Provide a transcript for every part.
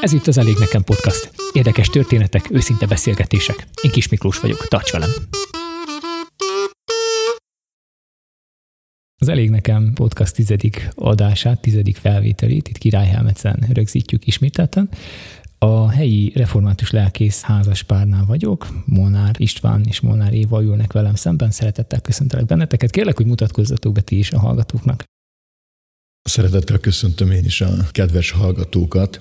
Ez itt az Elég Nekem Podcast. Érdekes történetek, őszinte beszélgetések. Én Kis Miklós vagyok, tarts velem! Az Elég Nekem Podcast tizedik adását, tizedik felvételét itt Királyhelmetszen rögzítjük ismételten. A helyi református lelkész házas párnál vagyok, Molnár István és Molnár Éva ülnek velem szemben, szeretettel köszöntelek benneteket. Kérlek, hogy mutatkozzatok be ti is a hallgatóknak. Szeretettel köszöntöm én is a kedves hallgatókat,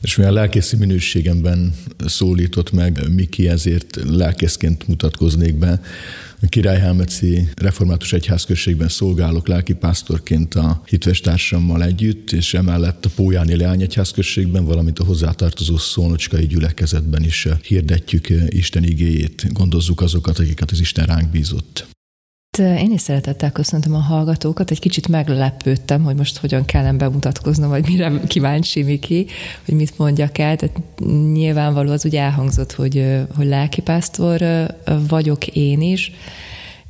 és mivel lelkészi minőségemben szólított meg Miki, ezért lelkészként mutatkoznék be. A Királyhelmeci Református Egyházközségben szolgálok lelkipásztorként a hitves társammal együtt, és emellett a Pójáni Leány Egyházközségben, valamint a hozzátartozó szónocskai gyülekezetben is hirdetjük Isten igéjét, gondozzuk azokat, akiket az Isten ránk bízott. Én is szeretettel köszöntöm a hallgatókat. Egy kicsit meglepődtem, hogy most hogyan kellene bemutatkoznom, vagy mire kíváncsi Miki, hogy mit mondjak el. Tehát nyilvánvaló az ugye elhangzott, hogy, hogy lelkipásztor vagyok én is,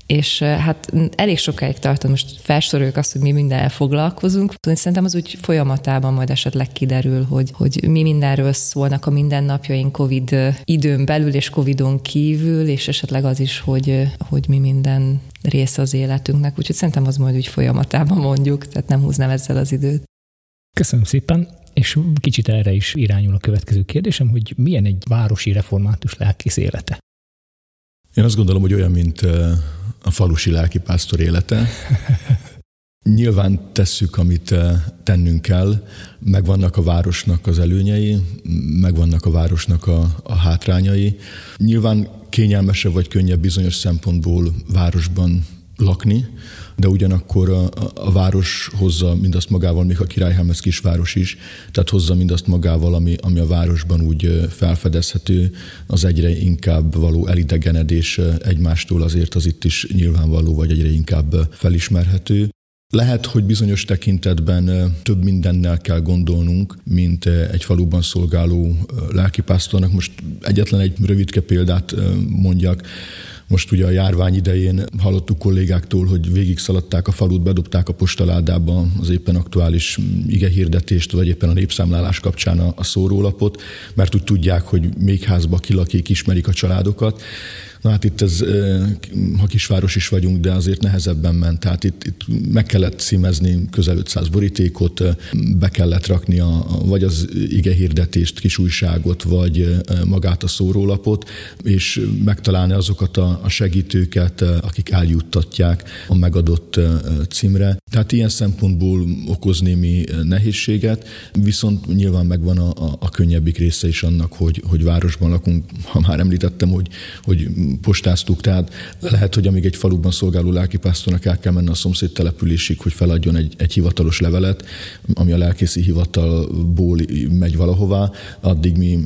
és hát elég sokáig tartott, most felsoroljuk azt, hogy mi mindenre foglalkozunk. Szerintem az úgy folyamatában majd esetleg kiderül, hogy, hogy mi mindenről szólnak a mindennapjaink COVID időn belül és COVIDon kívül, és esetleg az is, hogy, hogy mi minden része az életünknek. Úgyhogy szerintem az majd úgy folyamatában mondjuk, tehát nem húznám ezzel az időt. Köszönöm szépen. És kicsit erre is irányul a következő kérdésem, hogy milyen egy városi református lelkész élete? Én azt gondolom, hogy olyan, mint a falusi lelkipásztor élete. Nyilván tesszük, amit tennünk kell, megvannak a városnak az előnyei, megvannak a városnak a, a hátrányai. Nyilván kényelmesebb vagy könnyebb bizonyos szempontból városban lakni, de ugyanakkor a, a város hozza mindazt magával, még a Királyhámez kisváros is, tehát hozza mindazt magával, ami, ami a városban úgy felfedezhető, az egyre inkább való elidegenedés egymástól azért az itt is nyilvánvaló, vagy egyre inkább felismerhető. Lehet, hogy bizonyos tekintetben több mindennel kell gondolnunk, mint egy faluban szolgáló lelkipásztornak. Most egyetlen egy rövidke példát mondjak. Most ugye a járvány idején hallottuk kollégáktól, hogy végig szaladták a falut, bedobták a postaládába az éppen aktuális igehirdetést, vagy éppen a népszámlálás kapcsán a, a szórólapot, mert úgy tudják, hogy még házba kilakik, ismerik a családokat. Na hát itt ez, ha kisváros is vagyunk, de azért nehezebben ment. Tehát itt, itt meg kellett címezni közel 500 borítékot, be kellett rakni a, vagy az ige hirdetést, kis újságot, vagy magát a szórólapot, és megtalálni azokat a, a segítőket, akik eljuttatják a megadott címre. Tehát ilyen szempontból okoz némi nehézséget, viszont nyilván megvan a, a, a könnyebbik része is annak, hogy, hogy városban lakunk. Ha már említettem, hogy, hogy postáztuk, tehát lehet, hogy amíg egy faluban szolgáló lelkipásztornak el kell menni a szomszéd településig, hogy feladjon egy, egy hivatalos levelet, ami a lelkészi hivatalból megy valahová, addig mi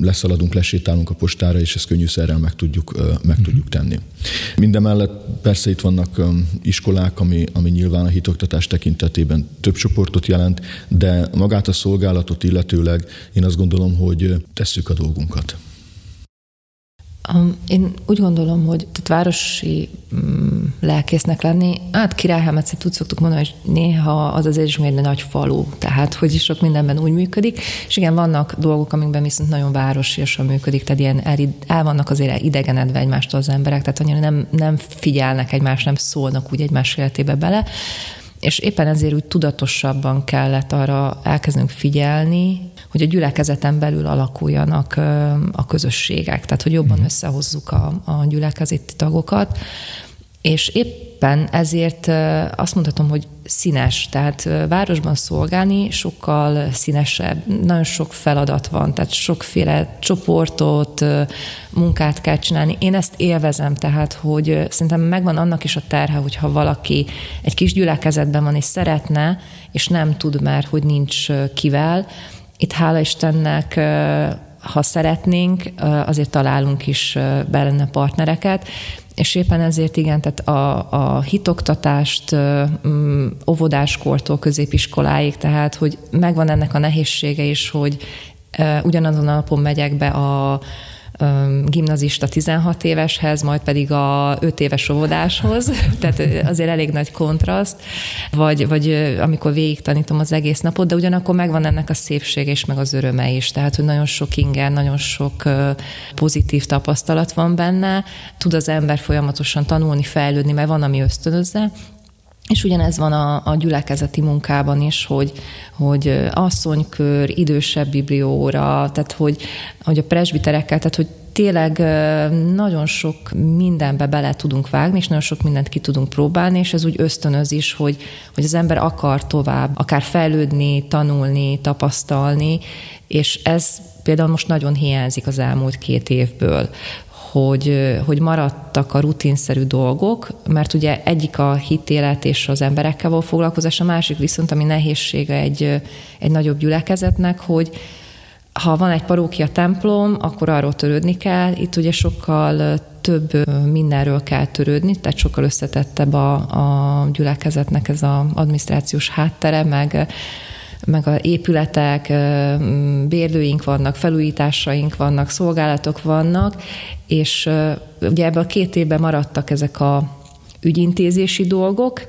leszaladunk, lesétálunk a postára, és ezt könnyűszerrel meg tudjuk, meg uh-huh. tudjuk tenni. Mindemellett persze itt vannak iskolák, ami, ami nyilván a hitoktatás tekintetében több csoportot jelent, de magát a szolgálatot illetőleg én azt gondolom, hogy tesszük a dolgunkat. Én úgy gondolom, hogy tehát városi mm, lelkésznek lenni, hát Királyhelmetszet úgy szoktuk mondani, hogy néha az azért is egy nagy falu, tehát hogy is sok mindenben úgy működik, és igen, vannak dolgok, amikben viszont nagyon városiasan működik, tehát ilyen el, el vannak azért idegenedve egymástól az emberek, tehát annyira nem, nem figyelnek egymást, nem szólnak úgy egymás életébe bele, és éppen ezért úgy tudatosabban kellett arra elkezdünk figyelni, hogy a gyülekezeten belül alakuljanak a közösségek, tehát hogy jobban mhm. összehozzuk a, a gyülekezeti tagokat, és éppen ezért azt mondhatom, hogy színes, tehát városban szolgálni sokkal színesebb, nagyon sok feladat van, tehát sokféle csoportot, munkát kell csinálni. Én ezt élvezem, tehát, hogy szerintem megvan annak is a terhe, hogyha valaki egy kis gyülekezetben van és szeretne, és nem tud már, hogy nincs kivel, itt hála Istennek ha szeretnénk, azért találunk is benne partnereket, és éppen ezért igen, tehát a, a hitoktatást mm, óvodáskortól középiskoláig, tehát hogy megvan ennek a nehézsége is, hogy ugyanazon a napon megyek be a gimnazista 16 éveshez, majd pedig a 5 éves óvodáshoz, tehát azért elég nagy kontraszt, vagy, vagy amikor végig tanítom az egész napot, de ugyanakkor megvan ennek a szépsége és meg az öröme is, tehát hogy nagyon sok inger, nagyon sok pozitív tapasztalat van benne, tud az ember folyamatosan tanulni, fejlődni, mert van, ami ösztönözze, és ugyanez van a, a gyülekezeti munkában is, hogy, hogy asszonykör, idősebb biblióra, tehát hogy, hogy a presbiterekkel, tehát hogy tényleg nagyon sok mindenbe bele tudunk vágni, és nagyon sok mindent ki tudunk próbálni, és ez úgy ösztönöz is, hogy, hogy az ember akar tovább, akár fejlődni, tanulni, tapasztalni, és ez például most nagyon hiányzik az elmúlt két évből, hogy, hogy maradtak a rutinszerű dolgok, mert ugye egyik a hitélet és az emberekkel való foglalkozás, a másik viszont, ami nehézsége egy, egy nagyobb gyülekezetnek, hogy ha van egy parókia templom, akkor arról törődni kell. Itt ugye sokkal több mindenről kell törődni, tehát sokkal összetettebb a, a gyülekezetnek ez az adminisztrációs háttere, meg meg a épületek, bérlőink vannak, felújításaink vannak, szolgálatok vannak, és ugye ebben a két évben maradtak ezek a ügyintézési dolgok,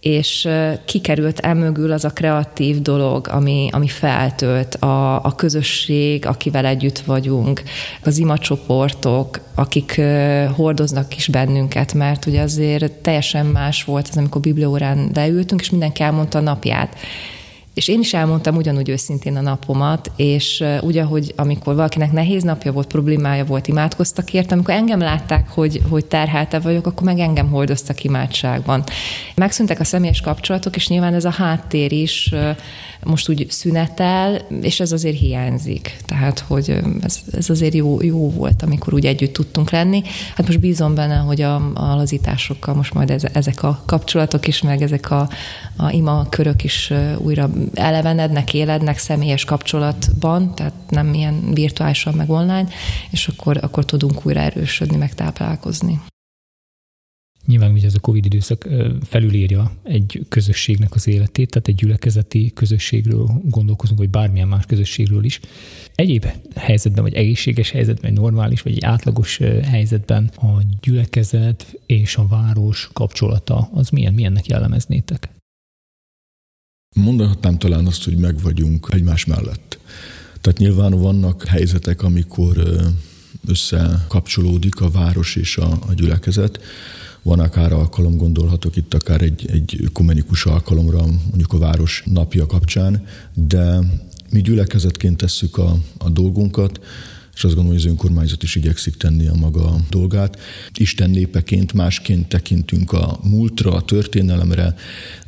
és kikerült emögül az a kreatív dolog, ami, ami feltölt, a, a közösség, akivel együtt vagyunk, az imacsoportok, akik hordoznak is bennünket, mert ugye azért teljesen más volt az, amikor bibliórán leültünk, és mindenki elmondta a napját. És én is elmondtam ugyanúgy őszintén a napomat, és úgy, ahogy amikor valakinek nehéz napja volt, problémája volt, imádkoztak érte, amikor engem látták, hogy, hogy terhelte vagyok, akkor meg engem hordoztak imádságban. Megszűntek a személyes kapcsolatok, és nyilván ez a háttér is most úgy szünetel, és ez azért hiányzik. Tehát, hogy ez, ez azért jó, jó volt, amikor úgy együtt tudtunk lenni. Hát most bízom benne, hogy a, a lazításokkal most majd ez, ezek a kapcsolatok is, meg ezek a, a ima körök is újra elevenednek, élednek személyes kapcsolatban, tehát nem ilyen virtuálisan, meg online, és akkor, akkor tudunk újra erősödni, meg táplálkozni. Nyilván ugye ez a Covid időszak felülírja egy közösségnek az életét, tehát egy gyülekezeti közösségről gondolkozunk, vagy bármilyen más közösségről is. Egyéb helyzetben, vagy egészséges helyzetben, vagy normális, vagy egy átlagos helyzetben a gyülekezet és a város kapcsolata, az milyen, milyennek jellemeznétek? Mondhatnám talán azt, hogy meg vagyunk egymás mellett. Tehát nyilván vannak helyzetek, amikor összekapcsolódik a város és a, a gyülekezet, van akár alkalom, gondolhatok itt akár egy, egy ökumenikus alkalomra, mondjuk a város napja kapcsán, de mi gyülekezetként tesszük a, a dolgunkat, és azt gondolom, hogy az önkormányzat is igyekszik tenni a maga dolgát. Isten népeként másként tekintünk a múltra, a történelemre,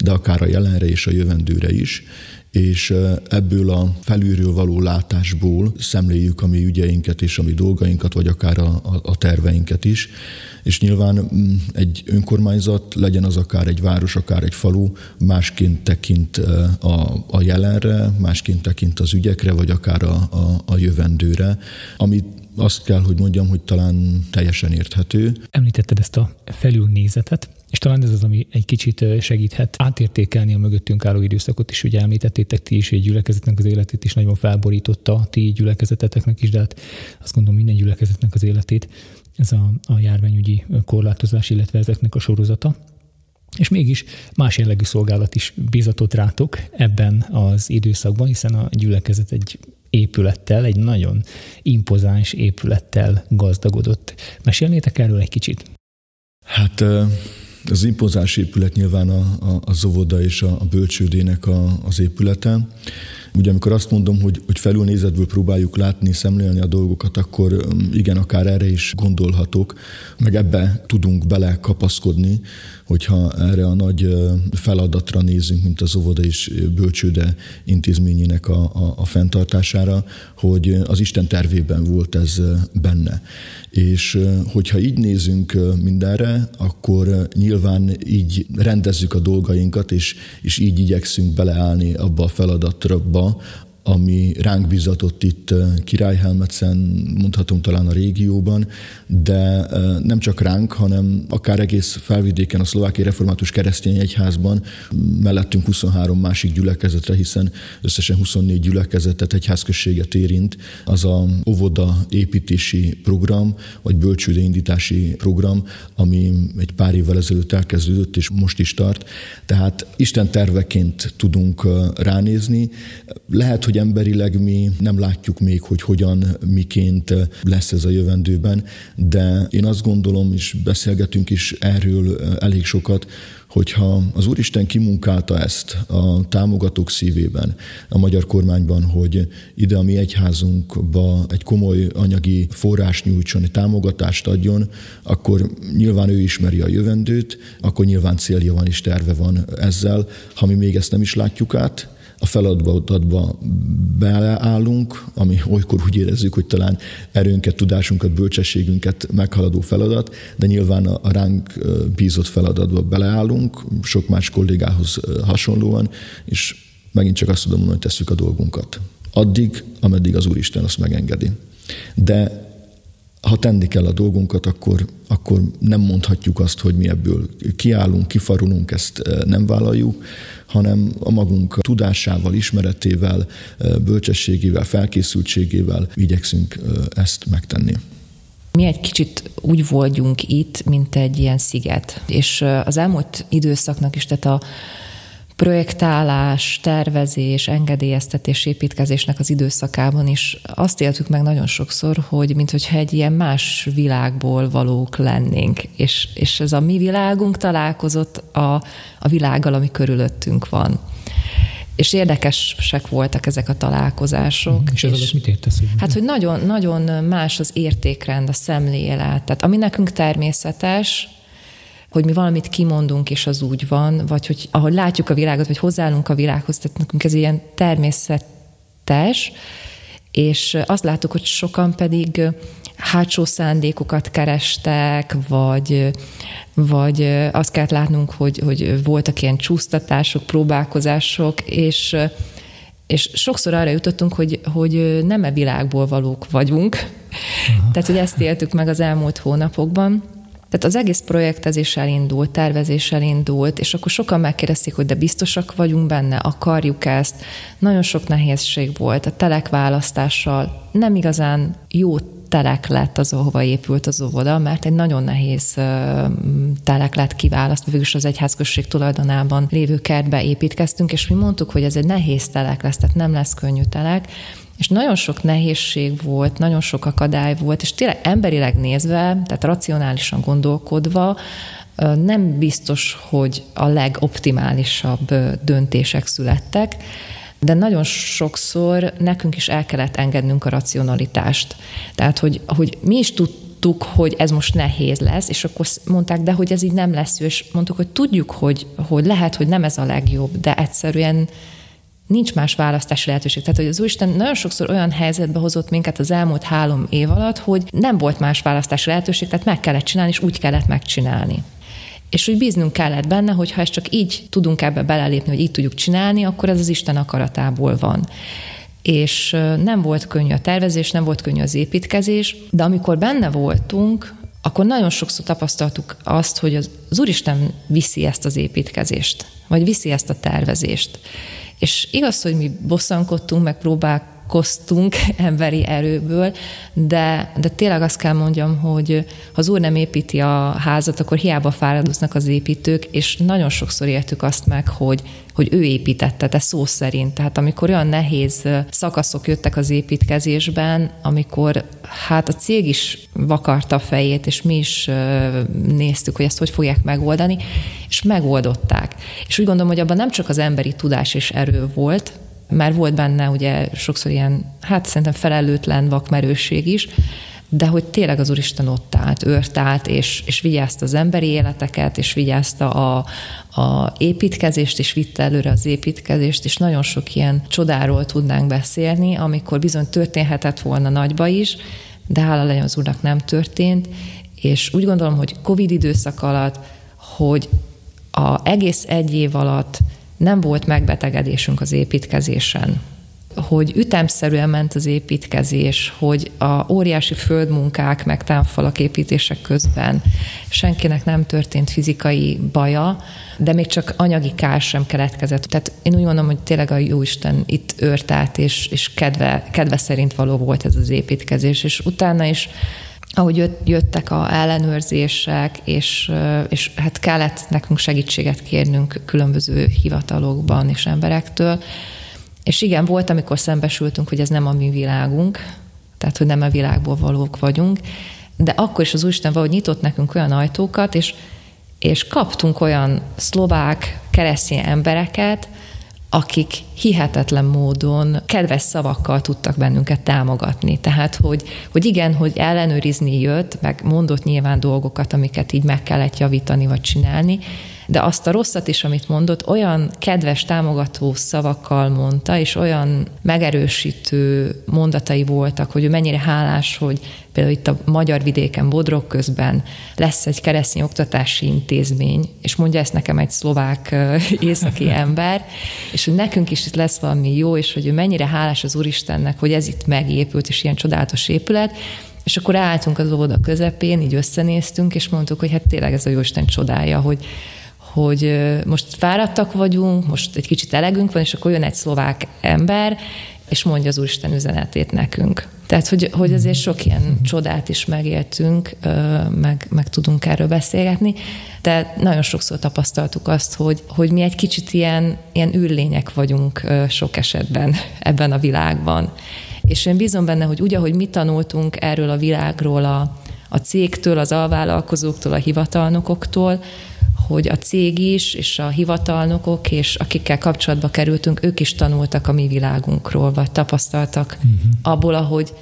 de akár a jelenre és a jövendőre is, és ebből a felülről való látásból szemléljük a mi ügyeinket és a mi dolgainkat, vagy akár a, a terveinket is. És nyilván mm, egy önkormányzat, legyen az akár egy város, akár egy falu, másként tekint a, a jelenre, másként tekint az ügyekre, vagy akár a, a, a jövendőre, amit azt kell, hogy mondjam, hogy talán teljesen érthető. Említetted ezt a felülnézetet, és talán ez az, ami egy kicsit segíthet átértékelni a mögöttünk álló időszakot is. Ugye említettétek ti is, egy gyülekezetnek az életét is nagyon felborította, ti gyülekezeteteknek is, de hát azt gondolom minden gyülekezetnek az életét ez a, a járványügyi korlátozás, illetve ezeknek a sorozata. És mégis más jellegű szolgálat is bizatott rátok ebben az időszakban, hiszen a gyülekezet egy épülettel, egy nagyon impozáns épülettel gazdagodott. Mesélnétek erről egy kicsit? Hát az impozáns épület nyilván a, a, a Zovoda és a, a bölcsődének a, az épülete. Ugye amikor azt mondom, hogy, hogy felülnézetből próbáljuk látni, szemlélni a dolgokat, akkor um, igen, akár erre is gondolhatok, meg ebbe tudunk bele kapaszkodni, hogyha erre a nagy feladatra nézünk, mint az óvoda és bölcsőde intézményének a, a, a fenntartására, hogy az Isten tervében volt ez benne. És hogyha így nézünk mindenre, akkor nyilván így rendezzük a dolgainkat, és, és így igyekszünk beleállni abba a feladatra, ami ránk bizatott itt Királyhelmetszen, mondhatom talán a régióban, de nem csak ránk, hanem akár egész felvidéken a szlovákiai református keresztény egyházban mellettünk 23 másik gyülekezetre, hiszen összesen 24 gyülekezetet, egyházközséget érint az a óvoda építési program, vagy bölcsőde indítási program, ami egy pár évvel ezelőtt elkezdődött, és most is tart. Tehát Isten terveként tudunk ránézni. Lehet, hogy emberileg mi nem látjuk még, hogy hogyan, miként lesz ez a jövendőben, de én azt gondolom, és beszélgetünk is erről elég sokat, hogyha az Úristen kimunkálta ezt a támogatók szívében, a magyar kormányban, hogy ide a mi egyházunkba egy komoly anyagi forrás nyújtson, egy támogatást adjon, akkor nyilván ő ismeri a jövendőt, akkor nyilván célja van és terve van ezzel. Ha mi még ezt nem is látjuk át, a feladatba beleállunk, ami olykor úgy érezzük, hogy talán erőnket, tudásunkat, bölcsességünket meghaladó feladat, de nyilván a ránk bízott feladatba beleállunk, sok más kollégához hasonlóan, és megint csak azt tudom mondani, hogy tesszük a dolgunkat. Addig, ameddig az Úristen azt megengedi. De ha tenni kell a dolgunkat, akkor, akkor nem mondhatjuk azt, hogy mi ebből kiállunk, kifarulunk, ezt nem vállaljuk, hanem a magunk tudásával, ismeretével, bölcsességével, felkészültségével igyekszünk ezt megtenni. Mi egy kicsit úgy vagyunk itt, mint egy ilyen sziget. És az elmúlt időszaknak is, tehát a projektálás, tervezés, engedélyeztetés, építkezésnek az időszakában is azt éltük meg nagyon sokszor, hogy mintha egy ilyen más világból valók lennénk, és, és ez a mi világunk találkozott a, a világgal, ami körülöttünk van. És érdekesek voltak ezek a találkozások. És ez és, mit értesz? Hát, hogy nagyon, nagyon más az értékrend, a szemlélet. Tehát ami nekünk természetes, hogy mi valamit kimondunk, és az úgy van, vagy hogy ahogy látjuk a világot, vagy hozzáállunk a világhoz, tehát nekünk ez ilyen természetes, és azt láttuk, hogy sokan pedig hátsó szándékokat kerestek, vagy, vagy azt kellett látnunk, hogy, hogy voltak ilyen csúsztatások, próbálkozások, és, és sokszor arra jutottunk, hogy, hogy nem e világból valók vagyunk. Aha. Tehát, hogy ezt éltük meg az elmúlt hónapokban. Tehát az egész projektezés elindult, tervezés elindult, és akkor sokan megkérdezték, hogy de biztosak vagyunk benne, akarjuk ezt. Nagyon sok nehézség volt a telek választással. Nem igazán jó telek lett az, ahova épült az óvoda, mert egy nagyon nehéz telek lett kiválasztva, végülis az egyházközség tulajdonában lévő kertbe építkeztünk, és mi mondtuk, hogy ez egy nehéz telek lesz, tehát nem lesz könnyű telek, és nagyon sok nehézség volt, nagyon sok akadály volt, és tényleg emberileg nézve, tehát racionálisan gondolkodva, nem biztos, hogy a legoptimálisabb döntések születtek, de nagyon sokszor nekünk is el kellett engednünk a racionalitást. Tehát, hogy, hogy mi is tudtuk, hogy ez most nehéz lesz, és akkor mondták, de hogy ez így nem lesz, és mondtuk, hogy tudjuk, hogy, hogy lehet, hogy nem ez a legjobb, de egyszerűen nincs más választási lehetőség. Tehát, hogy az Úristen nagyon sokszor olyan helyzetbe hozott minket az elmúlt három év alatt, hogy nem volt más választási lehetőség, tehát meg kellett csinálni, és úgy kellett megcsinálni. És úgy bíznunk kellett benne, hogy ha ezt csak így tudunk ebbe belelépni, hogy így tudjuk csinálni, akkor ez az Isten akaratából van. És nem volt könnyű a tervezés, nem volt könnyű az építkezés, de amikor benne voltunk, akkor nagyon sokszor tapasztaltuk azt, hogy az, Úristen viszi ezt az építkezést, vagy viszi ezt a tervezést. És igaz, hogy mi bosszankodtunk, meg próbálkoztunk emberi erőből, de, de tényleg azt kell mondjam, hogy ha az úr nem építi a házat, akkor hiába fáradoznak az építők, és nagyon sokszor értük azt meg, hogy, hogy ő építette, de szó szerint. Tehát amikor olyan nehéz szakaszok jöttek az építkezésben, amikor hát a cég is vakarta a fejét, és mi is néztük, hogy ezt hogy fogják megoldani, és megoldották. És úgy gondolom, hogy abban nem csak az emberi tudás és erő volt, már volt benne ugye sokszor ilyen, hát szerintem felelőtlen vakmerőség is, de hogy tényleg az Úristen ott állt, őrt állt, és, és vigyázta az emberi életeket, és vigyázta a, a építkezést, és vitte előre az építkezést, és nagyon sok ilyen csodáról tudnánk beszélni, amikor bizony történhetett volna nagyba is, de hála legyen az Úrnak nem történt, és úgy gondolom, hogy Covid időszak alatt, hogy a egész egy év alatt nem volt megbetegedésünk az építkezésen. hogy ütemszerűen ment az építkezés, hogy a óriási földmunkák, meg támfalak építések közben senkinek nem történt fizikai baja, de még csak anyagi kár sem keletkezett. Tehát én úgy mondom, hogy tényleg a Jóisten itt őrt át, és, és kedve, kedve szerint való volt ez az építkezés, és utána is ahogy jöttek a ellenőrzések, és, és hát kellett nekünk segítséget kérnünk különböző hivatalokban és emberektől, és igen, volt, amikor szembesültünk, hogy ez nem a mi világunk, tehát, hogy nem a világból valók vagyunk, de akkor is az Úristen valahogy nyitott nekünk olyan ajtókat, és, és kaptunk olyan szlovák, keresztény embereket, akik hihetetlen módon kedves szavakkal tudtak bennünket támogatni. Tehát, hogy, hogy igen, hogy ellenőrizni jött, meg mondott nyilván dolgokat, amiket így meg kellett javítani vagy csinálni, de azt a rosszat is, amit mondott, olyan kedves, támogató szavakkal mondta, és olyan megerősítő mondatai voltak, hogy ő mennyire hálás, hogy például itt a magyar vidéken, Bodrog közben lesz egy keresztény oktatási intézmény, és mondja ezt nekem egy szlovák északi ember, és hogy nekünk is itt lesz valami jó, és hogy ő mennyire hálás az Úristennek, hogy ez itt megépült, és ilyen csodálatos épület, és akkor álltunk az óvoda közepén, így összenéztünk, és mondtuk, hogy hát tényleg ez a Jóisten csodája, hogy, hogy most fáradtak vagyunk, most egy kicsit elegünk van, és akkor jön egy szlovák ember, és mondja az Úristen üzenetét nekünk. Tehát, hogy, hogy azért sok ilyen csodát is megéltünk, meg, meg tudunk erről beszélgetni, de nagyon sokszor tapasztaltuk azt, hogy, hogy mi egy kicsit ilyen, ilyen űrlények vagyunk sok esetben ebben a világban. És én bízom benne, hogy úgy, ahogy mi tanultunk erről a világról a, a cégtől, az alvállalkozóktól, a hivatalnokoktól, hogy a cég is, és a hivatalnokok, és akikkel kapcsolatba kerültünk, ők is tanultak a mi világunkról, vagy tapasztaltak uh-huh. abból, ahogy,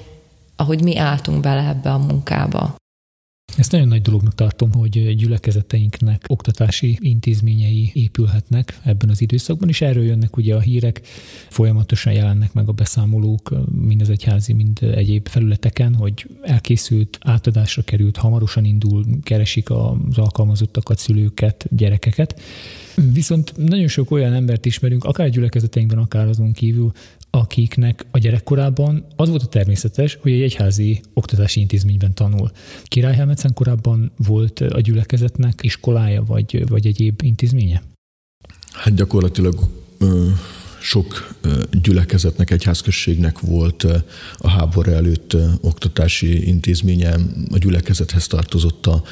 ahogy mi álltunk bele ebbe a munkába. Ezt nagyon nagy dolognak tartom, hogy gyülekezeteinknek oktatási intézményei épülhetnek ebben az időszakban, és erről jönnek ugye a hírek, folyamatosan jelennek meg a beszámolók, mind az egyházi, mind egyéb felületeken, hogy elkészült, átadásra került, hamarosan indul, keresik az alkalmazottakat, szülőket, gyerekeket. Viszont nagyon sok olyan embert ismerünk, akár gyülekezeteinkben, akár azon kívül, akiknek a gyerekkorában az volt a természetes, hogy egy egyházi oktatási intézményben tanul. Király Helmetszen korábban volt a gyülekezetnek iskolája, vagy, vagy egyéb intézménye? Hát gyakorlatilag ö, sok ö, gyülekezetnek, egyházközségnek volt ö, a háború előtt ö, oktatási intézménye, a gyülekezethez tartozott a,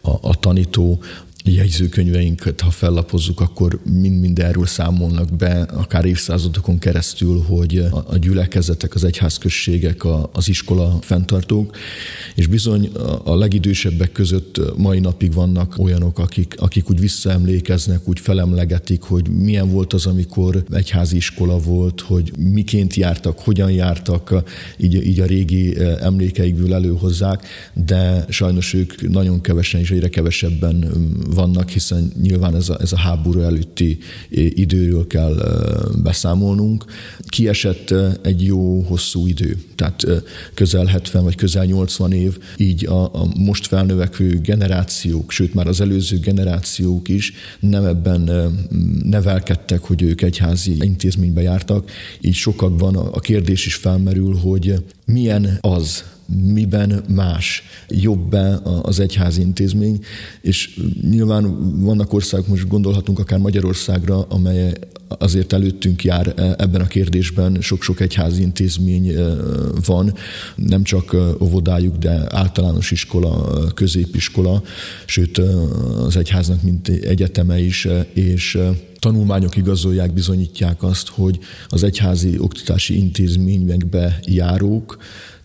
a, a tanító, jegyzőkönyveinket, ha fellapozzuk, akkor mind-mind erről számolnak be, akár évszázadokon keresztül, hogy a gyülekezetek, az egyházközségek, az iskola fenntartók, és bizony a legidősebbek között mai napig vannak olyanok, akik, akik úgy visszaemlékeznek, úgy felemlegetik, hogy milyen volt az, amikor egyházi iskola volt, hogy miként jártak, hogyan jártak, így, így a régi emlékeikből előhozzák, de sajnos ők nagyon kevesen és egyre kevesebben vannak, hiszen nyilván ez a, ez a háború előtti időről kell beszámolnunk. Kiesett egy jó hosszú idő, tehát közel 70 vagy közel 80 év, így a, a most felnövekvő generációk, sőt már az előző generációk is nem ebben nevelkedtek, hogy ők egyházi intézménybe jártak, így sokakban a kérdés is felmerül, hogy milyen az, miben más, jobb-e az egyházi intézmény, és nyilván vannak országok, most gondolhatunk akár Magyarországra, amely azért előttünk jár e, ebben a kérdésben, sok-sok egyházi intézmény e, van, nem csak e, óvodájuk, de általános iskola, középiskola, sőt az egyháznak mint egyeteme is, és tanulmányok igazolják, bizonyítják azt, hogy az egyházi oktatási intézményekbe járók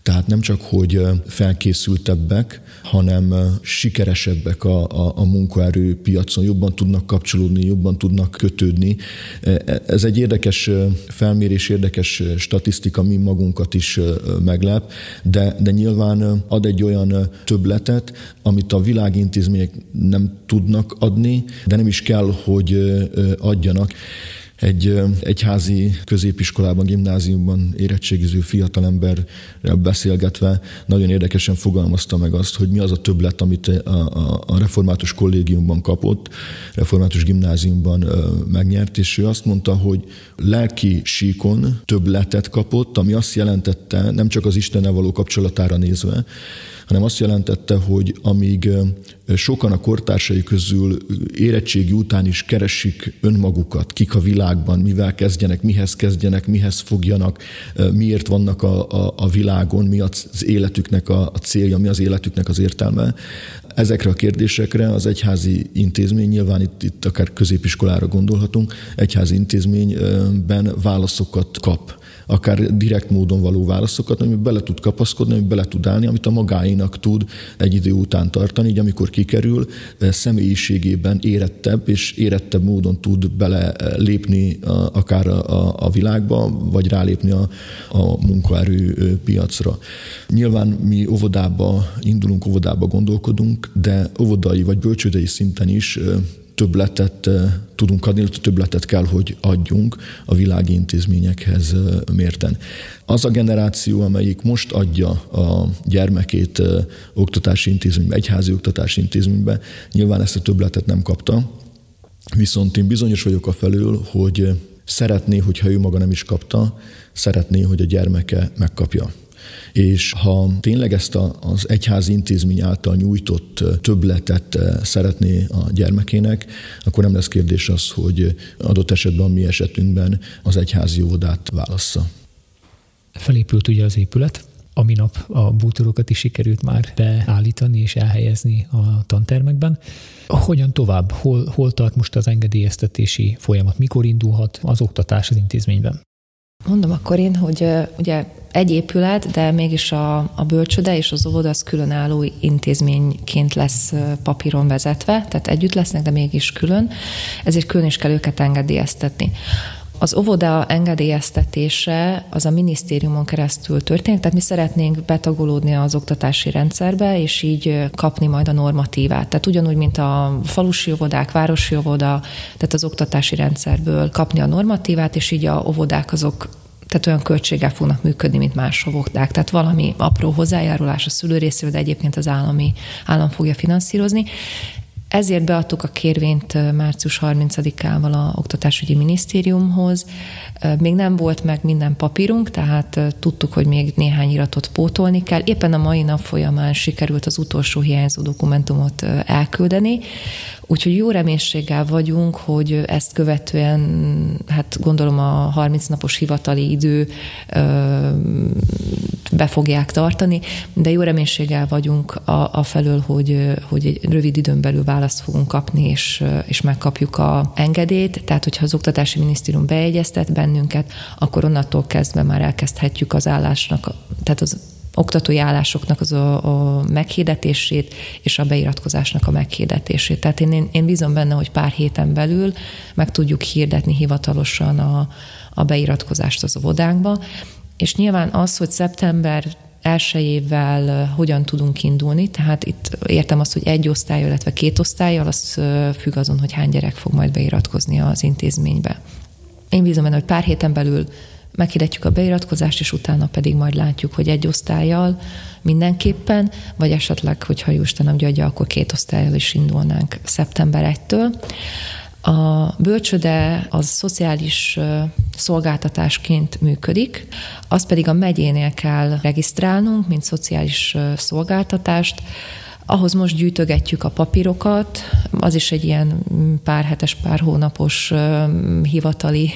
tehát nem csak, hogy felkészültebbek, hanem sikeresebbek a, a, a munkaerőpiacon, jobban tudnak kapcsolódni, jobban tudnak kötődni. E, e, ez egy érdekes felmérés, érdekes statisztika, mi magunkat is meglep, de, de nyilván ad egy olyan többletet, amit a világintézmények nem tudnak adni, de nem is kell, hogy adjanak. Egy egyházi középiskolában, gimnáziumban érettségiző fiatalemberrel beszélgetve nagyon érdekesen fogalmazta meg azt, hogy mi az a többlet, amit a, a, a református kollégiumban kapott, református gimnáziumban megnyert, és ő azt mondta, hogy lelki síkon többletet kapott, ami azt jelentette, nem csak az Istennel való kapcsolatára nézve, hanem azt jelentette, hogy amíg sokan a kortársai közül érettségi után is keresik önmagukat, kik a világban, mivel kezdjenek, mihez kezdjenek, mihez fogjanak, miért vannak a, a, a világon, mi az életüknek a, a célja, mi az életüknek az értelme. Ezekre a kérdésekre az egyházi intézmény, nyilván itt, itt akár középiskolára gondolhatunk, egyházi intézményben válaszokat kap akár direkt módon való válaszokat, amit bele tud kapaszkodni, amit bele tud állni, amit a magáinak tud egy idő után tartani, így amikor kikerül, eh, személyiségében érettebb és érettebb módon tud bele eh, lépni akár a, a világba, vagy rálépni a, a munkaerő piacra. Nyilván mi óvodába indulunk, óvodába gondolkodunk, de óvodai vagy bölcsődei szinten is többletet tudunk adni, illetve többletet kell, hogy adjunk a világi intézményekhez mérten. Az a generáció, amelyik most adja a gyermekét oktatási intézménybe, egyházi oktatási intézménybe, nyilván ezt a többletet nem kapta, viszont én bizonyos vagyok a felől, hogy szeretné, hogyha ő maga nem is kapta, szeretné, hogy a gyermeke megkapja. És ha tényleg ezt a, az egyházi intézmény által nyújtott többletet szeretné a gyermekének, akkor nem lesz kérdés az, hogy adott esetben a mi esetünkben az egyházi óvodát válassza. Felépült ugye az épület, ami nap a bútorokat is sikerült már beállítani és elhelyezni a tantermekben. Hogyan tovább? Hol, hol tart most az engedélyeztetési folyamat? Mikor indulhat az oktatás az intézményben? Mondom akkor én, hogy ugye egy épület, de mégis a, a bölcsöde és az óvoda az különálló intézményként lesz papíron vezetve, tehát együtt lesznek, de mégis külön, ezért külön is kell őket engedélyeztetni. Az óvoda engedélyeztetése az a minisztériumon keresztül történik, tehát mi szeretnénk betagolódni az oktatási rendszerbe, és így kapni majd a normatívát. Tehát ugyanúgy, mint a falusi óvodák, városi óvoda, tehát az oktatási rendszerből kapni a normatívát, és így a óvodák azok tehát olyan költséggel fognak működni, mint más óvodák. Tehát valami apró hozzájárulás a szülő részéről, de egyébként az állami állam fogja finanszírozni. Ezért beadtuk a kérvényt március 30-ával a Oktatásügyi Minisztériumhoz. Még nem volt meg minden papírunk, tehát tudtuk, hogy még néhány iratot pótolni kell. Éppen a mai nap folyamán sikerült az utolsó hiányzó dokumentumot elküldeni, úgyhogy jó reménységgel vagyunk, hogy ezt követően, hát gondolom a 30 napos hivatali idő be fogják tartani, de jó reménységgel vagyunk a, a felől, hogy, hogy egy rövid időn belül választ fogunk kapni, és, és megkapjuk a engedélyt. Tehát, hogyha az Oktatási Minisztérium bejegyeztet bennünket, akkor onnantól kezdve már elkezdhetjük az állásnak, tehát az oktatói állásoknak az a, a meghirdetését és a beiratkozásnak a meghirdetését. Tehát én, én, bízom benne, hogy pár héten belül meg tudjuk hirdetni hivatalosan a, a beiratkozást az óvodánkba, és nyilván az, hogy szeptember elsőjével hogyan tudunk indulni, tehát itt értem azt, hogy egy osztály, illetve két osztályjal, az függ azon, hogy hány gyerek fog majd beiratkozni az intézménybe. Én bízom benne, hogy pár héten belül meghirdetjük a beiratkozást, és utána pedig majd látjuk, hogy egy osztályjal mindenképpen, vagy esetleg, hogyha Jóisten nem gyadja, akkor két osztályjal is indulnánk szeptember 1-től. A bölcsöde az szociális szolgáltatásként működik, azt pedig a megyénél kell regisztrálnunk, mint szociális szolgáltatást, ahhoz most gyűjtögetjük a papírokat, az is egy ilyen pár hetes, pár hónapos hivatali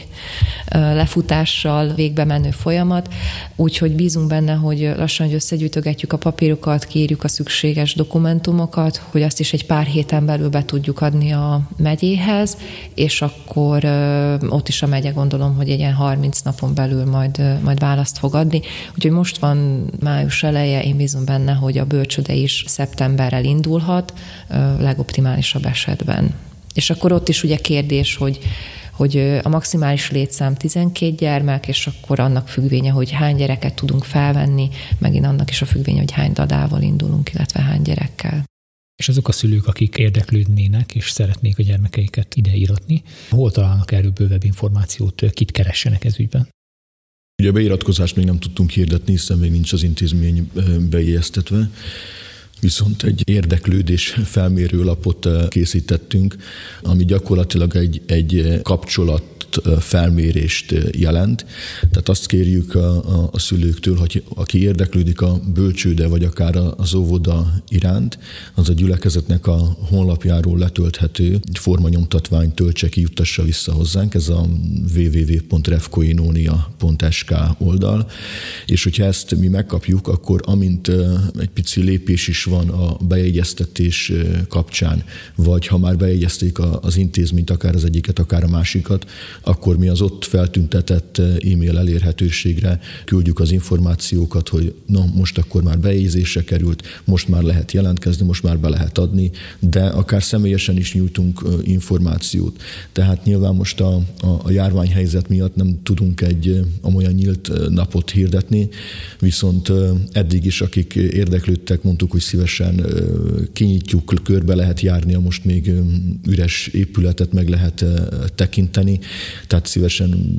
lefutással végbe menő folyamat, úgyhogy bízunk benne, hogy lassan, hogy összegyűjtögetjük a papírokat, kérjük a szükséges dokumentumokat, hogy azt is egy pár héten belül be tudjuk adni a megyéhez, és akkor ott is a megye gondolom, hogy egy ilyen 30 napon belül majd, majd választ fog adni. Úgyhogy most van május eleje, én bízom benne, hogy a bölcsöde is szeptember emberrel indulhat, legoptimálisabb esetben. És akkor ott is ugye kérdés, hogy hogy a maximális létszám 12 gyermek, és akkor annak függvénye, hogy hány gyereket tudunk felvenni, megint annak is a függvénye, hogy hány dadával indulunk, illetve hány gyerekkel. és azok a szülők, akik érdeklődnének és szeretnék a gyermekeiket ideíratni, hol találnak erről bővebb információt, kit keressenek ez ügyben? Ugye a beiratkozást még nem tudtunk hirdetni, hiszen még nincs az intézmény beijesztetve, viszont egy érdeklődés felmérő lapot készítettünk, ami gyakorlatilag egy, egy kapcsolat felmérést jelent. Tehát azt kérjük a, a, szülőktől, hogy aki érdeklődik a bölcsőde vagy akár az óvoda iránt, az a gyülekezetnek a honlapjáról letölthető formanyomtatvány töltse ki, juttassa vissza hozzánk. Ez a www.refcoinonia.sk oldal. És hogyha ezt mi megkapjuk, akkor amint egy pici lépés is van a bejegyeztetés kapcsán, vagy ha már bejegyezték az intézményt, akár az egyiket, akár a másikat, akkor mi az ott feltüntetett eh, e-mail elérhetőségre küldjük az információkat, hogy na most akkor már beézésre került, most már lehet jelentkezni, most már be lehet adni, de akár személyesen is nyújtunk eh, információt. Tehát nyilván most a, a, a járványhelyzet miatt nem tudunk egy eh, amolyan nyílt napot hirdetni, viszont eddig is, akik érdeklődtek, mondtuk, hogy szívesen kinyitjuk, körbe lehet járni a most még üres épületet meg lehet tekinteni tehát szívesen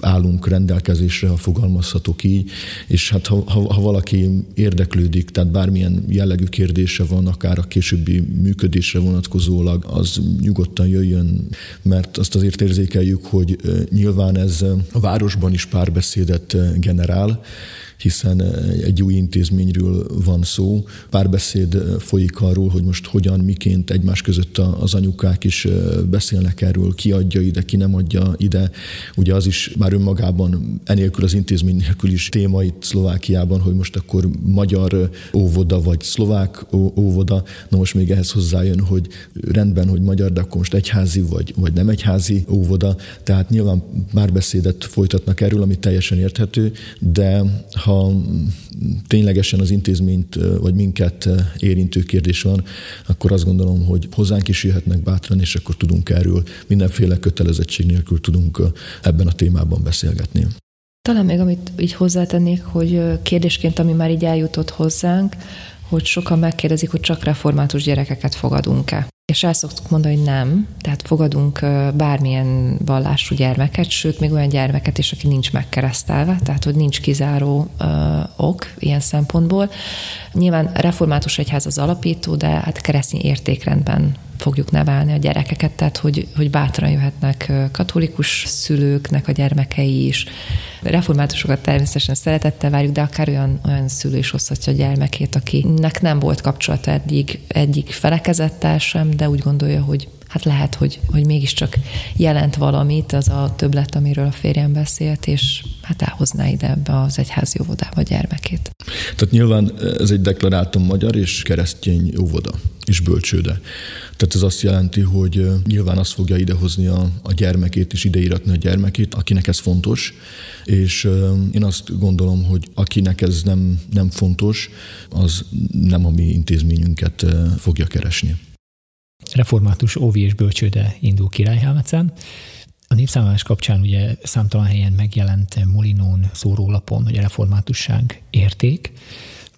állunk rendelkezésre, ha fogalmazhatok így, és hát ha, ha, ha valaki érdeklődik, tehát bármilyen jellegű kérdése van, akár a későbbi működésre vonatkozólag, az nyugodtan jöjjön, mert azt azért érzékeljük, hogy nyilván ez a városban is párbeszédet generál, hiszen eh, egy új intézményről van szó. Párbeszéd eh, folyik arról, hogy most hogyan, miként egymás között az anyukák is eh, beszélnek erről, ki adja ide, ki nem adja ide. Ugye az is már önmagában enélkül az intézmény nélkül is téma itt Szlovákiában, hogy most akkor magyar óvoda vagy szlovák óvoda. Na most még ehhez hozzájön, hogy rendben, hogy magyar, de akkor most egyházi vagy, vagy nem egyházi óvoda. Tehát nyilván párbeszédet folytatnak erről, ami teljesen érthető, de ha ha ténylegesen az intézményt vagy minket érintő kérdés van, akkor azt gondolom, hogy hozzánk is jöhetnek bátran, és akkor tudunk erről mindenféle kötelezettség nélkül tudunk ebben a témában beszélgetni. Talán még amit így hozzátennék, hogy kérdésként, ami már így eljutott hozzánk, hogy sokan megkérdezik, hogy csak református gyerekeket fogadunk-e. És el szoktuk mondani, hogy nem, tehát fogadunk bármilyen vallású gyermeket, sőt, még olyan gyermeket is, aki nincs megkeresztelve, tehát hogy nincs kizáró ö, ok ilyen szempontból. Nyilván református egyház az alapító, de hát keresztény értékrendben fogjuk nevelni a gyerekeket, tehát hogy, hogy bátran jöhetnek katolikus szülőknek a gyermekei is. Reformátusokat természetesen szeretettel várjuk, de akár olyan, olyan szülő is hozhatja a gyermekét, akinek nem volt kapcsolata eddig egyik felekezettel sem, de úgy gondolja, hogy hát lehet, hogy, hogy mégiscsak jelent valamit az a többlet, amiről a férjem beszélt, és hát elhozná ide ebbe az egyházi óvodába a gyermekét. Tehát nyilván ez egy deklaráltan magyar és keresztény óvoda és bölcsőde. Tehát ez azt jelenti, hogy nyilván azt fogja idehozni a, a gyermekét és ideíratni a gyermekét, akinek ez fontos, és én azt gondolom, hogy akinek ez nem, nem fontos, az nem a mi intézményünket fogja keresni református óvi és bölcsőde indul Királyhelmecen. A népszámlálás kapcsán ugye számtalan helyen megjelent Molinón szórólapon, hogy a reformátusság érték.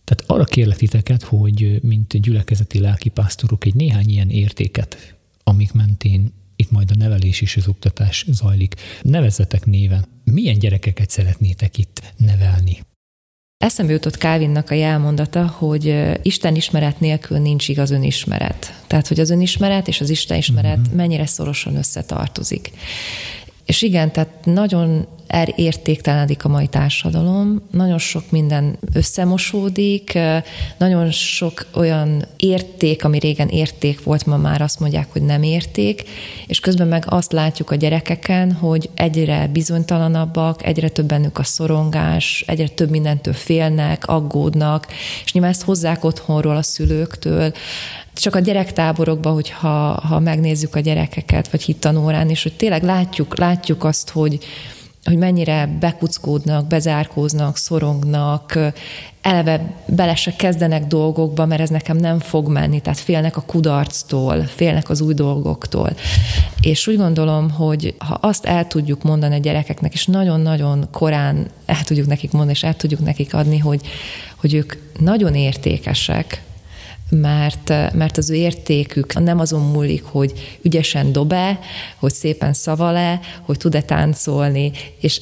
Tehát arra kérlek titeket, hogy mint gyülekezeti lelkipásztorok egy néhány ilyen értéket, amik mentén itt majd a nevelés és az oktatás zajlik. Nevezzetek néven. Milyen gyerekeket szeretnétek itt nevelni? Eszembe jutott Kávinnak a jelmondata, hogy Isten ismeret nélkül nincs igaz önismeret. Tehát, hogy az önismeret és az Isten ismeret uh-huh. mennyire szorosan összetartozik. És igen, tehát nagyon értéktelenedik a mai társadalom, nagyon sok minden összemosódik, nagyon sok olyan érték, ami régen érték volt, ma már azt mondják, hogy nem érték, és közben meg azt látjuk a gyerekeken, hogy egyre bizonytalanabbak, egyre több bennük a szorongás, egyre több mindentől félnek, aggódnak, és nyilván ezt hozzák otthonról a szülőktől, csak a gyerektáborokban, hogyha ha megnézzük a gyerekeket, vagy hittanórán, és hogy tényleg látjuk, látjuk azt, hogy, hogy mennyire bekuckódnak, bezárkóznak, szorongnak, eleve bele se kezdenek dolgokba, mert ez nekem nem fog menni, tehát félnek a kudarctól, félnek az új dolgoktól. És úgy gondolom, hogy ha azt el tudjuk mondani a gyerekeknek, és nagyon-nagyon korán el tudjuk nekik mondani, és el tudjuk nekik adni, hogy, hogy ők nagyon értékesek, mert, mert az ő értékük nem azon múlik, hogy ügyesen dob-e, hogy szépen szaval-e, hogy tud-e táncolni, és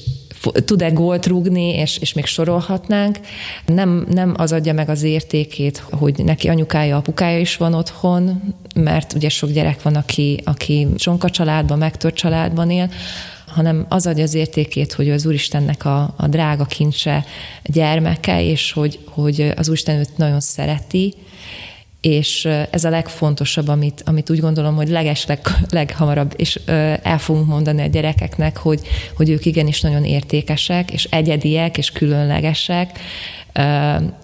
tud-e gólt rúgni, és, és még sorolhatnánk. Nem, nem az adja meg az értékét, hogy neki anyukája, apukája is van otthon, mert ugye sok gyerek van, aki, aki csonka családban, megtört családban él, hanem az adja az értékét, hogy az Úristennek a, a drága kincse gyermeke, és hogy, hogy az Úristen őt nagyon szereti, és ez a legfontosabb, amit, amit úgy gondolom, hogy leges leg, leghamarabb, és el fogunk mondani a gyerekeknek, hogy, hogy ők igenis nagyon értékesek, és egyediek, és különlegesek,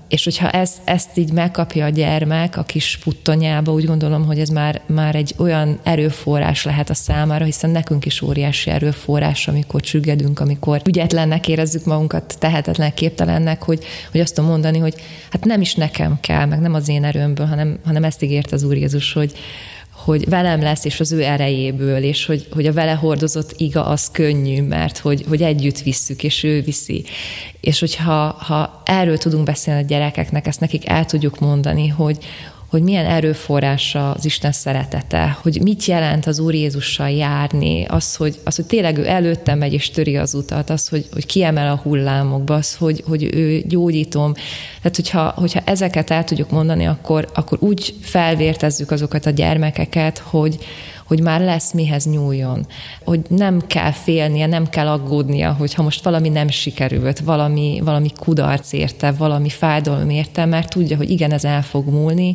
és hogyha ezt, ezt így megkapja a gyermek a kis puttonyába, úgy gondolom, hogy ez már, már egy olyan erőforrás lehet a számára, hiszen nekünk is óriási erőforrás, amikor csüggedünk, amikor ügyetlennek érezzük magunkat, tehetetlen, képtelennek, hogy, hogy azt tudom mondani, hogy hát nem is nekem kell, meg nem az én erőmből, hanem, hanem ezt ígért az Úr Jézus, hogy, hogy velem lesz, és az ő erejéből, és hogy, hogy a vele hordozott iga az könnyű, mert hogy, hogy együtt visszük, és ő viszi. És hogyha ha erről tudunk beszélni a gyerekeknek, ezt nekik el tudjuk mondani, hogy, hogy milyen erőforrása az Isten szeretete, hogy mit jelent az Úr Jézussal járni, az, hogy, az, hogy tényleg ő előtte megy és töri az utat, az, hogy, hogy kiemel a hullámokba, az, hogy, hogy ő gyógyítom. Tehát, hogyha, hogyha ezeket el tudjuk mondani, akkor, akkor úgy felvértezzük azokat a gyermekeket, hogy, hogy már lesz mihez nyúljon, hogy nem kell félnie, nem kell aggódnia, hogyha most valami nem sikerült, valami, valami kudarc érte, valami fájdalom érte, mert tudja, hogy igen, ez el fog múlni,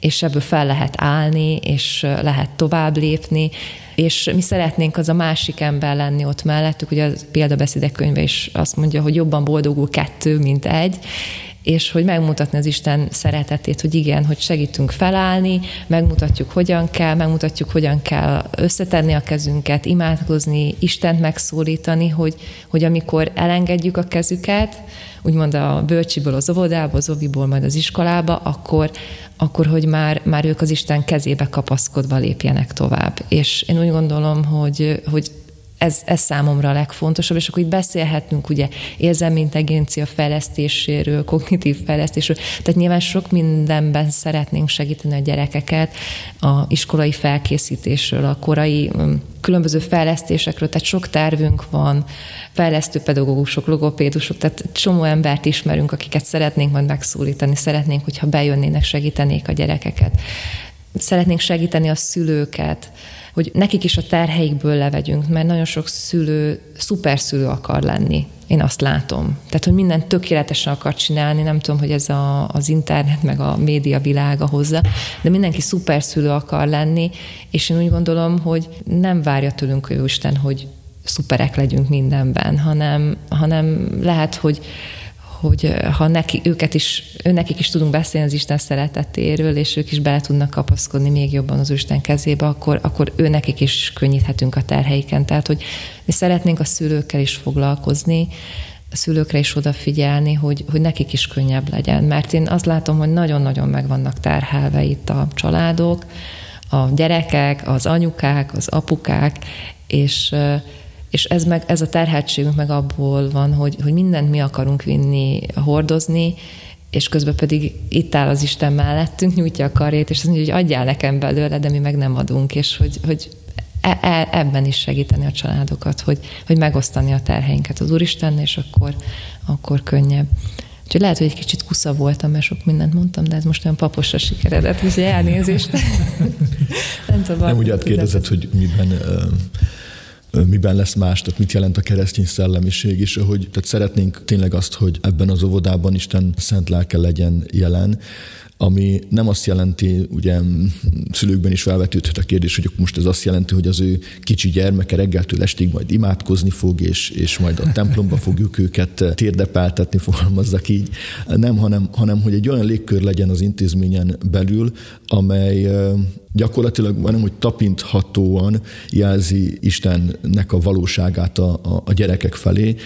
és ebből fel lehet állni, és lehet tovább lépni, és mi szeretnénk az a másik ember lenni ott mellettük, ugye a példabeszédek könyve is azt mondja, hogy jobban boldogul kettő, mint egy, és hogy megmutatni az Isten szeretetét, hogy igen, hogy segítünk felállni, megmutatjuk, hogyan kell, megmutatjuk, hogyan kell összetenni a kezünket, imádkozni, Istent megszólítani, hogy, hogy amikor elengedjük a kezüket, úgymond a bölcsiből az óvodába, az oviból majd az iskolába, akkor, akkor hogy már, már ők az Isten kezébe kapaszkodva lépjenek tovább. És én úgy gondolom, hogy, hogy ez, ez számomra a legfontosabb, és akkor itt beszélhetünk ugye érzelmi intelligencia fejlesztéséről, kognitív fejlesztésről, tehát nyilván sok mindenben szeretnénk segíteni a gyerekeket, a iskolai felkészítésről, a korai mm, különböző fejlesztésekről, tehát sok tervünk van, fejlesztő pedagógusok, logopédusok, tehát csomó embert ismerünk, akiket szeretnénk majd megszólítani, szeretnénk, hogyha bejönnének, segítenék a gyerekeket. Szeretnénk segíteni a szülőket, hogy nekik is a terheikből levegyünk, mert nagyon sok szülő szuperszülő akar lenni. Én azt látom. Tehát, hogy mindent tökéletesen akar csinálni, nem tudom, hogy ez a, az internet meg a média világa hozza, de mindenki szuperszülő akar lenni, és én úgy gondolom, hogy nem várja tőlünk ő Isten, hogy szuperek legyünk mindenben, hanem, hanem lehet, hogy hogy ha neki, őket is, nekik is tudunk beszélni az Isten szeretetéről, és ők is bele tudnak kapaszkodni még jobban az Isten kezébe, akkor, akkor ő nekik is könnyíthetünk a terheiken. Tehát, hogy mi szeretnénk a szülőkkel is foglalkozni, a szülőkre is odafigyelni, hogy, hogy nekik is könnyebb legyen. Mert én azt látom, hogy nagyon-nagyon meg vannak terhelve itt a családok, a gyerekek, az anyukák, az apukák, és és ez, meg, ez a terheltségünk meg abból van, hogy, hogy mindent mi akarunk vinni, hordozni, és közben pedig itt áll az Isten mellettünk, nyújtja a karét, és azt mondja, hogy adjál nekem belőle, de mi meg nem adunk, és hogy, hogy e, e, ebben is segíteni a családokat, hogy, hogy megosztani a terheinket az Úristen, és akkor, akkor könnyebb. Úgyhogy lehet, hogy egy kicsit kusza voltam, mert sok mindent mondtam, de ez most olyan paposra sikeredett, úgyhogy elnézést. nem tudom. Nem úgy átkérdezett, hogy miben miben lesz más, tehát mit jelent a keresztény szellemiség, és hogy tehát szeretnénk tényleg azt, hogy ebben az óvodában Isten szent lelke legyen jelen, ami nem azt jelenti, ugye szülőkben is felvetődhet a kérdés, hogy most ez azt jelenti, hogy az ő kicsi gyermeke reggeltől estig majd imádkozni fog, és, és majd a templomba fogjuk őket térdepáltatni, fogalmazzak így. Nem, hanem, hanem hogy egy olyan légkör legyen az intézményen belül, amely gyakorlatilag nem, hogy tapinthatóan jelzi Istennek a valóságát a, a, a gyerekek felé.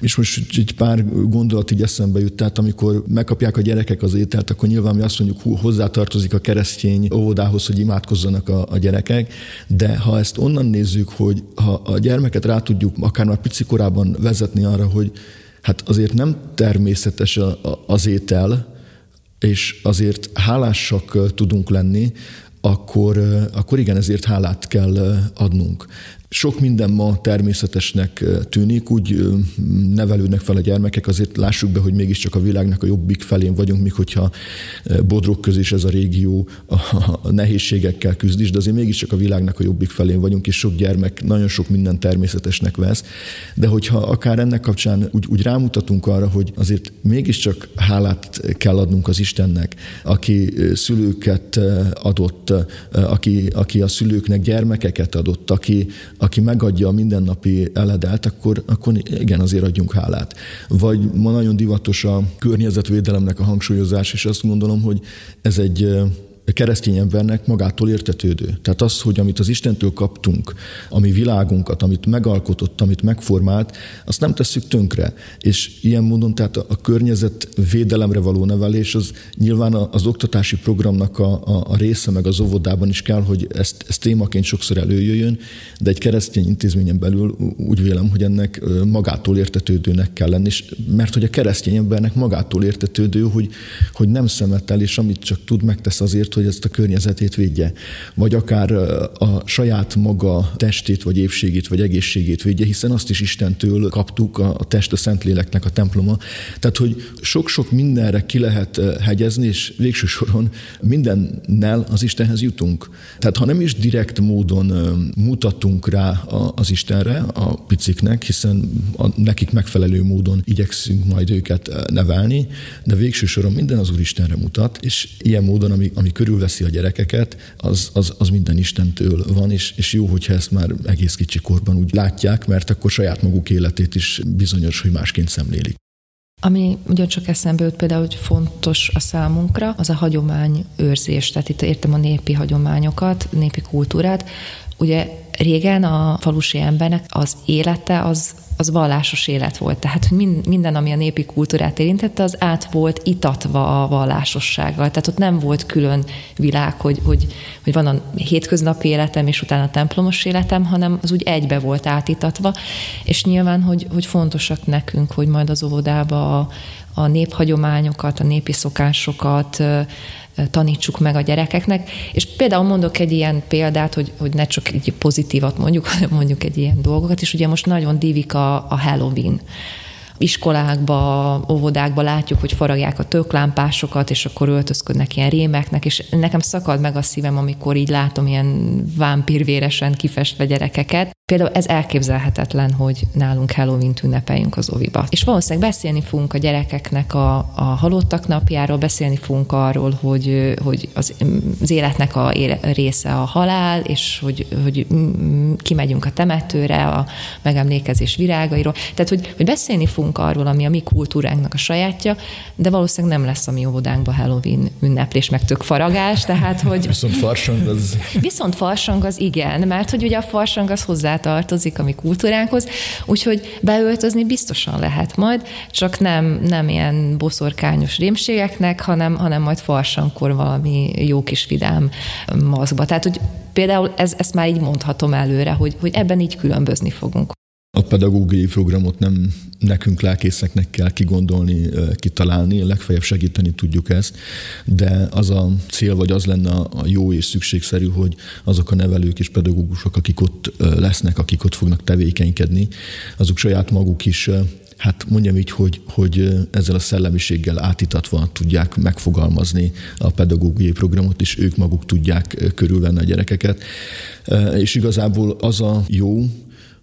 És most egy pár gondolat így eszembe jut, tehát amikor megkapják a gyerekek az ételt, akkor nyilván mi azt mondjuk, hú, hozzátartozik a keresztény óvodához, hogy imádkozzanak a, a gyerekek, de ha ezt onnan nézzük, hogy ha a gyermeket rá tudjuk akár már pici korában vezetni arra, hogy hát azért nem természetes a, a, az étel, és azért hálásak tudunk lenni, akkor, akkor igen, ezért hálát kell adnunk. Sok minden ma természetesnek tűnik, úgy nevelődnek fel a gyermekek, azért lássuk be, hogy mégiscsak a világnak a jobbik felén vagyunk, míg hogyha Bodrog közé is ez a régió a nehézségekkel küzd is, de azért mégiscsak a világnak a jobbik felén vagyunk, és sok gyermek nagyon sok minden természetesnek vesz. De hogyha akár ennek kapcsán úgy, úgy rámutatunk arra, hogy azért mégiscsak hálát kell adnunk az Istennek, aki szülőket adott, aki, aki a szülőknek gyermekeket adott, aki, aki megadja a mindennapi eledelt, akkor, akkor igen, azért adjunk hálát. Vagy ma nagyon divatos a környezetvédelemnek a hangsúlyozás, és azt gondolom, hogy ez egy keresztény embernek magától értetődő. Tehát az, hogy amit az Istentől kaptunk, ami világunkat, amit megalkotott, amit megformált, azt nem tesszük tönkre. És ilyen módon tehát a, környezet védelemre való nevelés az nyilván az oktatási programnak a, a, a része, meg az óvodában is kell, hogy ezt, ezt témaként sokszor előjöjjön, de egy keresztény intézményen belül úgy vélem, hogy ennek magától értetődőnek kell lenni, és mert hogy a keresztény embernek magától értetődő, hogy, hogy nem szemetel, és amit csak tud, megtesz azért, hogy ezt a környezetét védje, vagy akár a saját maga testét, vagy épségét, vagy egészségét védje, hiszen azt is Istentől kaptuk, a test a Szentléleknek a temploma. Tehát, hogy sok-sok mindenre ki lehet hegyezni, és végső soron mindennel az Istenhez jutunk. Tehát, ha nem is direkt módon mutatunk rá az Istenre, a piciknek, hiszen a nekik megfelelő módon igyekszünk majd őket nevelni, de végső soron minden az Úr Istenre mutat, és ilyen módon, ami, ami körül körülveszi a gyerekeket, az, az, az minden Istentől van, és, és jó, hogyha ezt már egész kicsi korban úgy látják, mert akkor saját maguk életét is bizonyos, hogy másként szemlélik. Ami ugyancsak eszembe jut például, hogy fontos a számunkra, az a hagyományőrzés. Tehát itt értem a népi hagyományokat, népi kultúrát. Ugye régen a falusi embernek az élete az az vallásos élet volt. Tehát hogy minden, ami a népi kultúrát érintette, az át volt itatva a vallásossággal. Tehát ott nem volt külön világ, hogy, hogy, hogy van a hétköznapi életem, és utána a templomos életem, hanem az úgy egybe volt átitatva. És nyilván, hogy, hogy fontosak nekünk, hogy majd az óvodába a, a néphagyományokat, a népi szokásokat, tanítsuk meg a gyerekeknek. És például mondok egy ilyen példát, hogy, hogy ne csak egy pozitívat mondjuk, hanem mondjuk egy ilyen dolgokat, és ugye most nagyon divik a, a Halloween iskolákba, óvodákba látjuk, hogy faragják a töklámpásokat, és akkor öltözködnek ilyen rémeknek, és nekem szakad meg a szívem, amikor így látom ilyen vámpírvéresen kifestve gyerekeket. Például ez elképzelhetetlen, hogy nálunk halloween ünnepeljünk az oviba. És valószínűleg beszélni fogunk a gyerekeknek a, a halottak napjáról, beszélni fogunk arról, hogy, hogy az, az életnek a része a halál, és hogy, hogy kimegyünk a temetőre, a megemlékezés virágairól. Tehát, hogy, hogy beszélni fogunk arról, ami a mi kultúránknak a sajátja, de valószínűleg nem lesz a mi óvodánkban Halloween ünneplés, meg tök faragás, tehát, hogy... Viszont farsang az... Viszont farsang az igen, mert hogy ugye a farsang az hozzá tartozik a mi kultúránkhoz, úgyhogy beöltözni biztosan lehet majd, csak nem, nem ilyen boszorkányos rémségeknek, hanem, hanem majd farsankor valami jó kis vidám maszkba. Tehát, hogy például ez, ezt már így mondhatom előre, hogy, hogy ebben így különbözni fogunk. A pedagógiai programot nem nekünk lelkészeknek kell kigondolni, kitalálni, legfeljebb segíteni tudjuk ezt, de az a cél, vagy az lenne a jó és szükségszerű, hogy azok a nevelők és pedagógusok, akik ott lesznek, akik ott fognak tevékenykedni, azok saját maguk is hát mondjam így, hogy, hogy ezzel a szellemiséggel átitatva tudják megfogalmazni a pedagógiai programot, és ők maguk tudják körülvenni a gyerekeket. És igazából az a jó,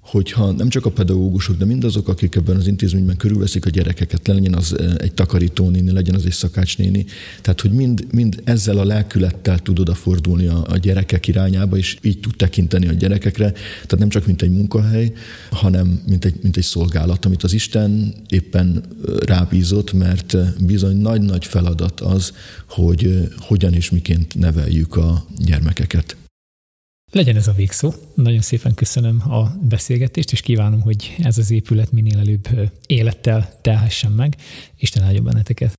hogyha nem csak a pedagógusok, de mindazok, akik ebben az intézményben körülveszik a gyerekeket, legyen az eh, egy takarítónéni, legyen az egy szakácsnéni, tehát hogy mind, mind ezzel a lelkülettel tud odafordulni a, a gyerekek irányába, és így tud tekinteni a gyerekekre, tehát nem csak mint egy munkahely, hanem mint egy, mint egy szolgálat, amit az Isten éppen eh, rábízott, mert eh, bizony nagy-nagy feladat az, hogy hogyan és miként neveljük a gyermekeket. Legyen ez a végszó. Nagyon szépen köszönöm a beszélgetést, és kívánom, hogy ez az épület minél előbb élettel telhessen meg. Isten áldja benneteket.